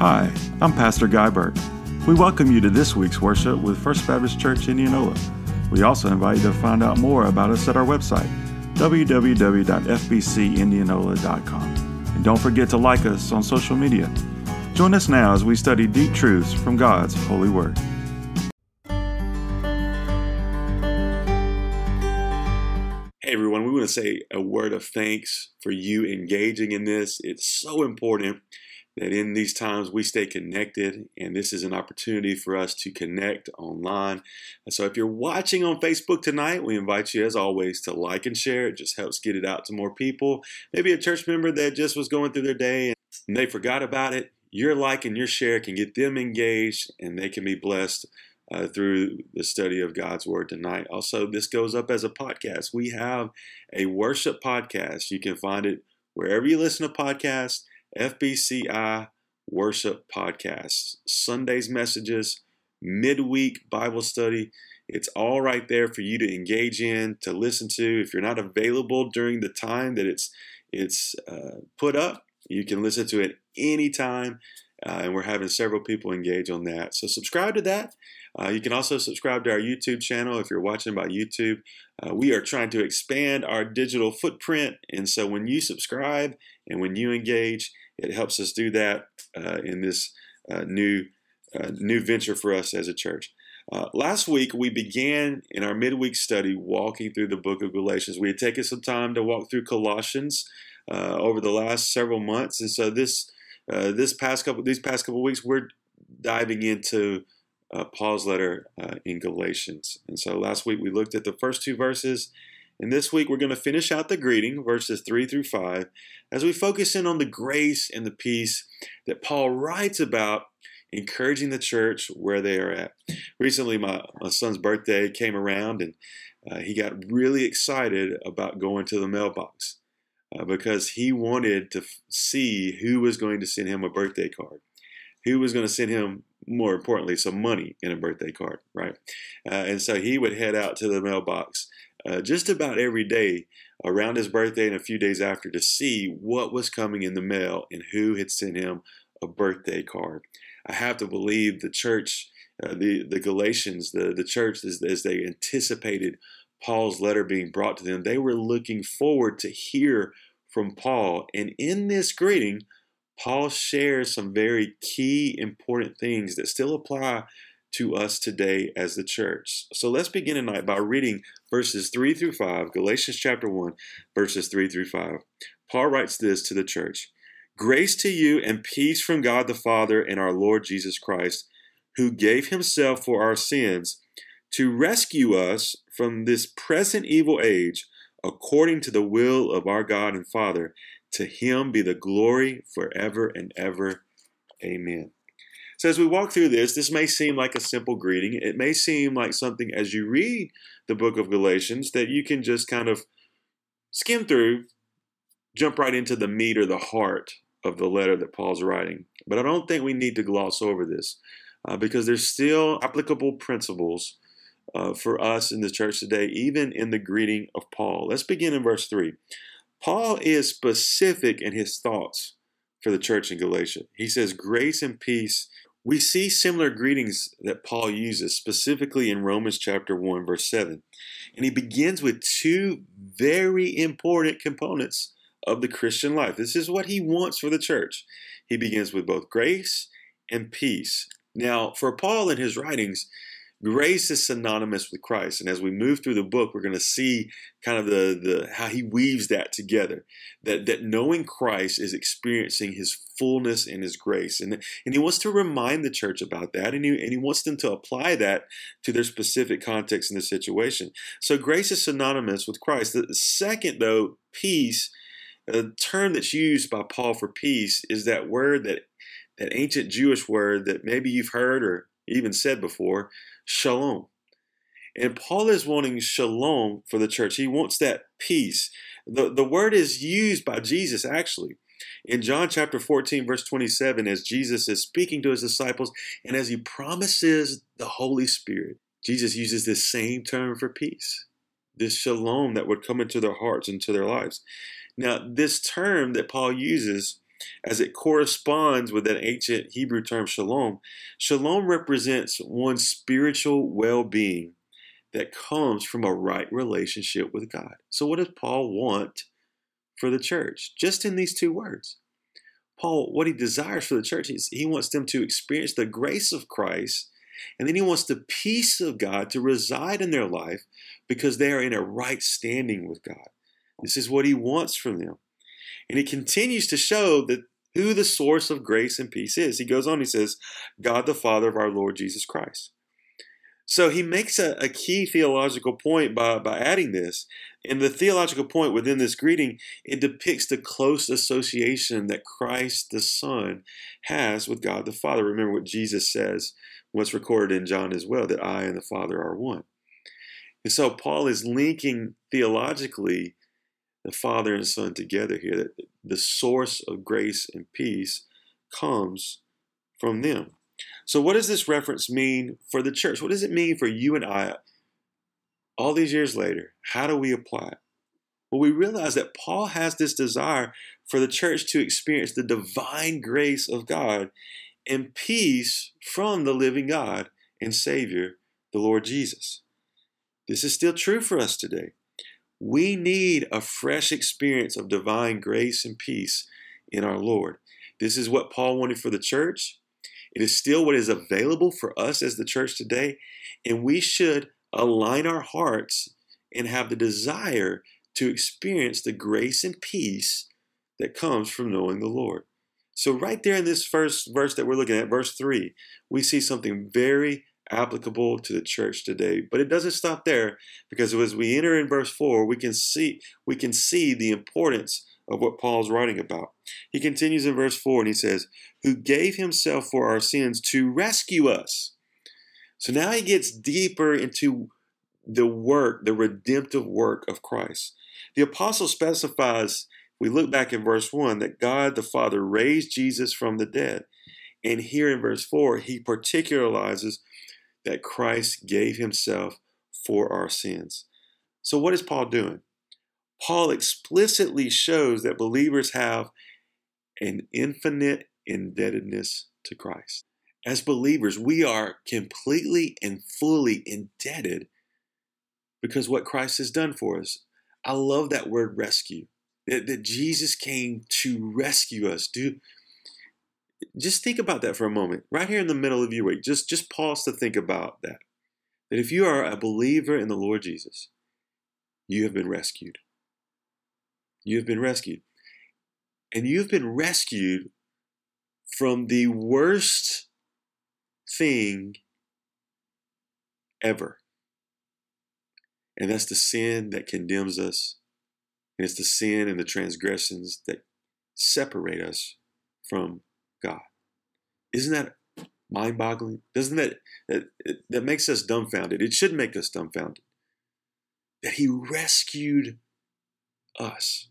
Hi, I'm Pastor Guy Burke. We welcome you to this week's worship with First Baptist Church Indianola. We also invite you to find out more about us at our website, www.fbcindianola.com. And don't forget to like us on social media. Join us now as we study deep truths from God's holy word. Hey everyone, we want to say a word of thanks for you engaging in this. It's so important that in these times we stay connected, and this is an opportunity for us to connect online. so, if you're watching on Facebook tonight, we invite you, as always, to like and share. It just helps get it out to more people. Maybe a church member that just was going through their day and they forgot about it. Your like and your share can get them engaged, and they can be blessed. Uh, through the study of God's Word tonight. Also, this goes up as a podcast. We have a worship podcast. You can find it wherever you listen to podcasts. FBCI Worship Podcast. Sundays messages, midweek Bible study. It's all right there for you to engage in, to listen to. If you're not available during the time that it's it's uh, put up, you can listen to it anytime. Uh, and we're having several people engage on that. So subscribe to that. Uh, you can also subscribe to our YouTube channel if you're watching by YouTube. Uh, we are trying to expand our digital footprint, and so when you subscribe and when you engage, it helps us do that uh, in this uh, new uh, new venture for us as a church. Uh, last week, we began in our midweek study walking through the book of Galatians. We had taken some time to walk through Colossians uh, over the last several months, and so this uh, this past couple these past couple weeks, we're diving into Paul's letter in Galatians. And so last week we looked at the first two verses and this week we're going to finish out the greeting, verses 3 through 5, as we focus in on the grace and the peace that Paul writes about encouraging the church where they are at. Recently, my, my son's birthday came around and uh, he got really excited about going to the mailbox uh, because he wanted to f- see who was going to send him a birthday card, who was going to send him more importantly, some money in a birthday card, right? Uh, and so he would head out to the mailbox uh, just about every day around his birthday and a few days after to see what was coming in the mail and who had sent him a birthday card. I have to believe the church, uh, the, the Galatians, the, the church, as, as they anticipated Paul's letter being brought to them, they were looking forward to hear from Paul. And in this greeting, Paul shares some very key, important things that still apply to us today as the church. So let's begin tonight by reading verses 3 through 5, Galatians chapter 1, verses 3 through 5. Paul writes this to the church Grace to you and peace from God the Father and our Lord Jesus Christ, who gave himself for our sins to rescue us from this present evil age, according to the will of our God and Father. To him be the glory forever and ever. Amen. So, as we walk through this, this may seem like a simple greeting. It may seem like something as you read the book of Galatians that you can just kind of skim through, jump right into the meat or the heart of the letter that Paul's writing. But I don't think we need to gloss over this uh, because there's still applicable principles uh, for us in the church today, even in the greeting of Paul. Let's begin in verse 3. Paul is specific in his thoughts for the church in Galatia. He says, Grace and peace we see similar greetings that Paul uses specifically in Romans chapter 1 verse 7. And he begins with two very important components of the Christian life. This is what he wants for the church. He begins with both grace and peace. Now, for Paul in his writings, grace is synonymous with Christ. And as we move through the book, we're going to see kind of the, the how he weaves that together. That that knowing Christ is experiencing his fullness and his grace. And, and he wants to remind the church about that. And he, and he wants them to apply that to their specific context in the situation. So grace is synonymous with Christ. The second, though, peace, a term that's used by Paul for peace is that word that that ancient Jewish word that maybe you've heard or even said before, shalom. And Paul is wanting shalom for the church. He wants that peace. The, the word is used by Jesus actually in John chapter 14, verse 27, as Jesus is speaking to his disciples and as he promises the Holy Spirit, Jesus uses this same term for peace, this shalom that would come into their hearts, into their lives. Now, this term that Paul uses as it corresponds with that ancient Hebrew term shalom. Shalom represents one's spiritual well being that comes from a right relationship with God. So, what does Paul want for the church? Just in these two words. Paul, what he desires for the church is he wants them to experience the grace of Christ, and then he wants the peace of God to reside in their life because they are in a right standing with God. This is what he wants from them. And he continues to show that who the source of grace and peace is. He goes on, he says, God the Father of our Lord Jesus Christ. So he makes a, a, key theological point by, by adding this. And the theological point within this greeting, it depicts the close association that Christ the Son has with God the Father. Remember what Jesus says, what's recorded in John as well, that I and the Father are one. And so Paul is linking theologically the Father and Son together here, that the source of grace and peace comes from them. So, what does this reference mean for the church? What does it mean for you and I all these years later? How do we apply it? Well, we realize that Paul has this desire for the church to experience the divine grace of God and peace from the living God and Savior, the Lord Jesus. This is still true for us today. We need a fresh experience of divine grace and peace in our Lord. This is what Paul wanted for the church. It is still what is available for us as the church today. And we should align our hearts and have the desire to experience the grace and peace that comes from knowing the Lord. So, right there in this first verse that we're looking at, verse 3, we see something very applicable to the church today. But it doesn't stop there because as we enter in verse 4, we can see we can see the importance of what Paul's writing about. He continues in verse 4 and he says, "Who gave himself for our sins to rescue us." So now he gets deeper into the work, the redemptive work of Christ. The apostle specifies, we look back in verse 1, that God the Father raised Jesus from the dead. And here in verse 4, he particularizes that Christ gave himself for our sins. So, what is Paul doing? Paul explicitly shows that believers have an infinite indebtedness to Christ. As believers, we are completely and fully indebted because what Christ has done for us. I love that word rescue. That, that Jesus came to rescue us. Do just think about that for a moment, right here in the middle of your week. Just just pause to think about that. That if you are a believer in the Lord Jesus, you have been rescued. You have been rescued. And you've been rescued from the worst thing ever. And that's the sin that condemns us. And it's the sin and the transgressions that separate us from God. Isn't that mind boggling? Doesn't that, that, that makes us dumbfounded? It should make us dumbfounded. That He rescued us.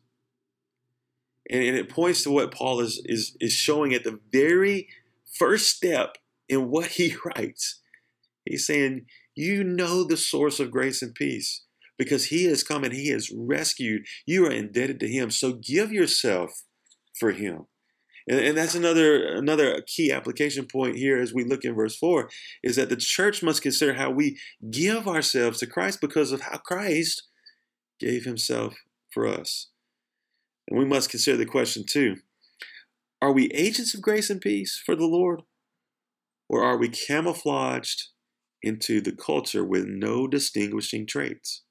And, and it points to what Paul is, is, is showing at the very first step in what he writes. He's saying, You know the source of grace and peace because he has come and he has rescued. You are indebted to him. So give yourself for him. And, and that's another another key application point here as we look in verse 4 is that the church must consider how we give ourselves to Christ because of how Christ gave himself for us. And we must consider the question too Are we agents of grace and peace for the Lord? Or are we camouflaged into the culture with no distinguishing traits?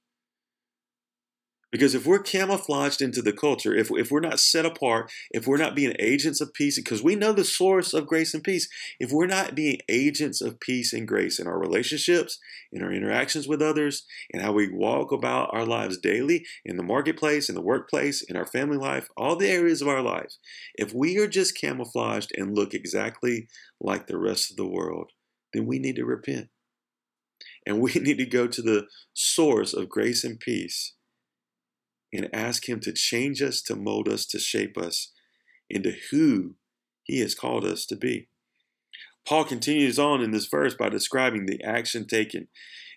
Because if we're camouflaged into the culture, if, if we're not set apart, if we're not being agents of peace, because we know the source of grace and peace, if we're not being agents of peace and grace in our relationships, in our interactions with others, in how we walk about our lives daily, in the marketplace, in the workplace, in our family life, all the areas of our lives, if we are just camouflaged and look exactly like the rest of the world, then we need to repent. And we need to go to the source of grace and peace and ask Him to change us, to mold us, to shape us into who He has called us to be. Paul continues on in this verse by describing the action taken,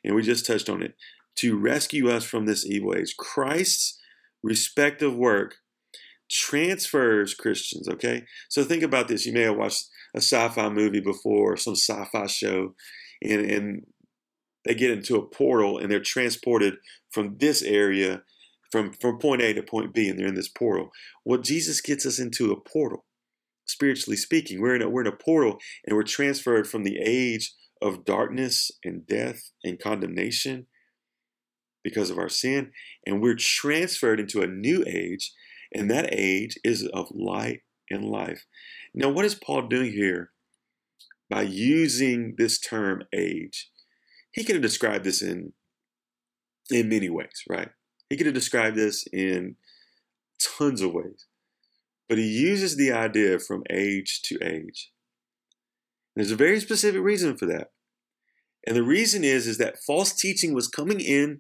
and we just touched on it, to rescue us from this evil age. Christ's respective work transfers Christians, okay? So think about this. You may have watched a sci-fi movie before, some sci-fi show, and, and they get into a portal and they're transported from this area, from, from point A to point B, and they're in this portal. Well, Jesus gets us into a portal, spiritually speaking. We're in a, we're in a portal and we're transferred from the age of darkness and death and condemnation because of our sin, and we're transferred into a new age, and that age is of light and life. Now, what is Paul doing here by using this term age? He could have described this in in many ways, right? He could have described this in tons of ways. But he uses the idea from age to age. There's a very specific reason for that. And the reason is is that false teaching was coming in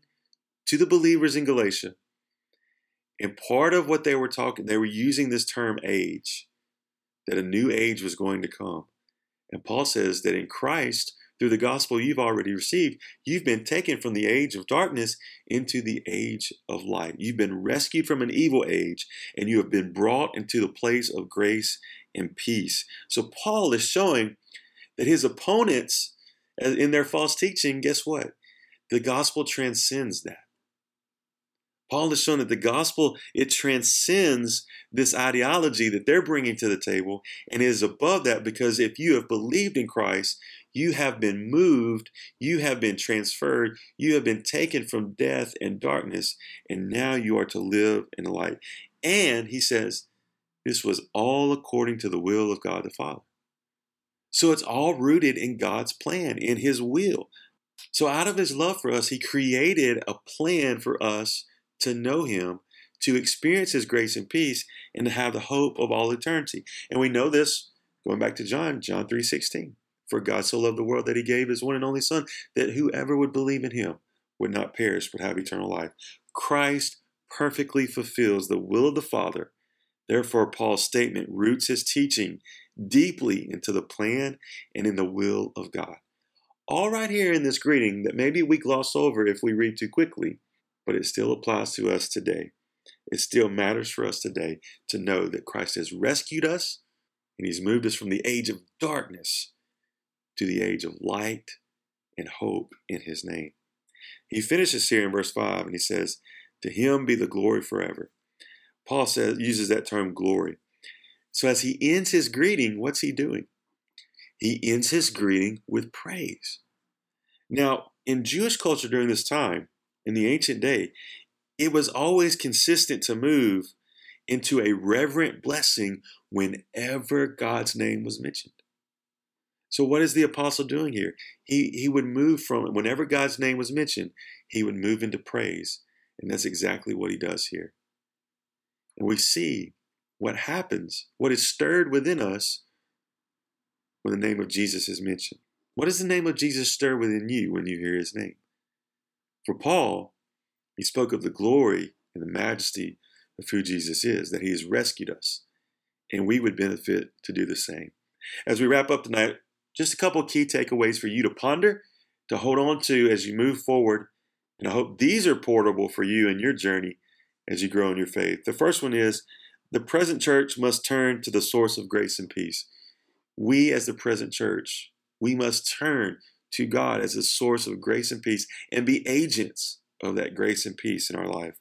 to the believers in Galatia. And part of what they were talking, they were using this term age, that a new age was going to come. And Paul says that in Christ, through the gospel you've already received, you've been taken from the age of darkness into the age of light. You've been rescued from an evil age, and you have been brought into the place of grace and peace. So Paul is showing that his opponents uh, in their false teaching, guess what? The gospel transcends that. Paul has shown that the gospel, it transcends this ideology that they're bringing to the table and is above that because if you have believed in Christ, you have been moved, you have been transferred, you have been taken from death and darkness, and now you are to live in the light. And he says, this was all according to the will of God the Father. So it's all rooted in God's plan, in his will. So out of his love for us, he created a plan for us to know him, to experience his grace and peace, and to have the hope of all eternity. And we know this going back to John, John 3:16. For God so loved the world that he gave his one and only son that whoever would believe in him would not perish but have eternal life. Christ perfectly fulfills the will of the Father. Therefore Paul's statement roots his teaching deeply into the plan and in the will of God. All right here in this greeting that maybe we gloss over if we read too quickly but it still applies to us today. It still matters for us today to know that Christ has rescued us and he's moved us from the age of darkness to the age of light and hope in his name. He finishes here in verse 5 and he says, To him be the glory forever. Paul says uses that term glory. So as he ends his greeting, what's he doing? He ends his greeting with praise. Now, in Jewish culture during this time, in the ancient day, it was always consistent to move into a reverent blessing whenever God's name was mentioned. So, what is the apostle doing here? He, he would move from, whenever God's name was mentioned, he would move into praise. And that's exactly what he does here. And we see what happens, what is stirred within us when the name of Jesus is mentioned. What does the name of Jesus stir within you when you hear his name? For Paul, he spoke of the glory and the majesty of who Jesus is, that he has rescued us, and we would benefit to do the same. As we wrap up tonight, just a couple key takeaways for you to ponder, to hold on to as you move forward, and I hope these are portable for you in your journey as you grow in your faith. The first one is the present church must turn to the source of grace and peace. We, as the present church, we must turn to God as a source of grace and peace and be agents of that grace and peace in our life.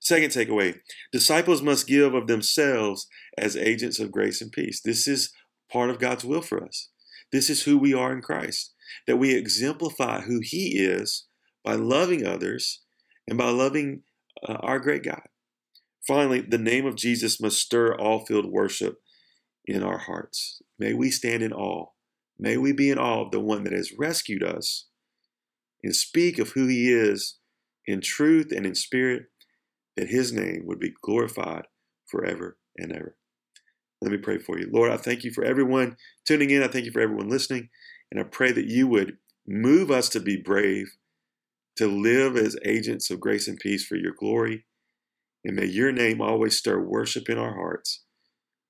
Second takeaway disciples must give of themselves as agents of grace and peace. This is part of God's will for us. This is who we are in Christ, that we exemplify who He is by loving others and by loving uh, our great God. Finally, the name of Jesus must stir all field worship in our hearts. May we stand in awe May we be in awe of the one that has rescued us and speak of who he is in truth and in spirit, that his name would be glorified forever and ever. Let me pray for you. Lord, I thank you for everyone tuning in. I thank you for everyone listening. And I pray that you would move us to be brave, to live as agents of grace and peace for your glory. And may your name always stir worship in our hearts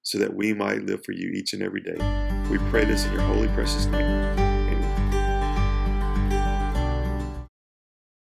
so that we might live for you each and every day. We pray this in your holy, precious name.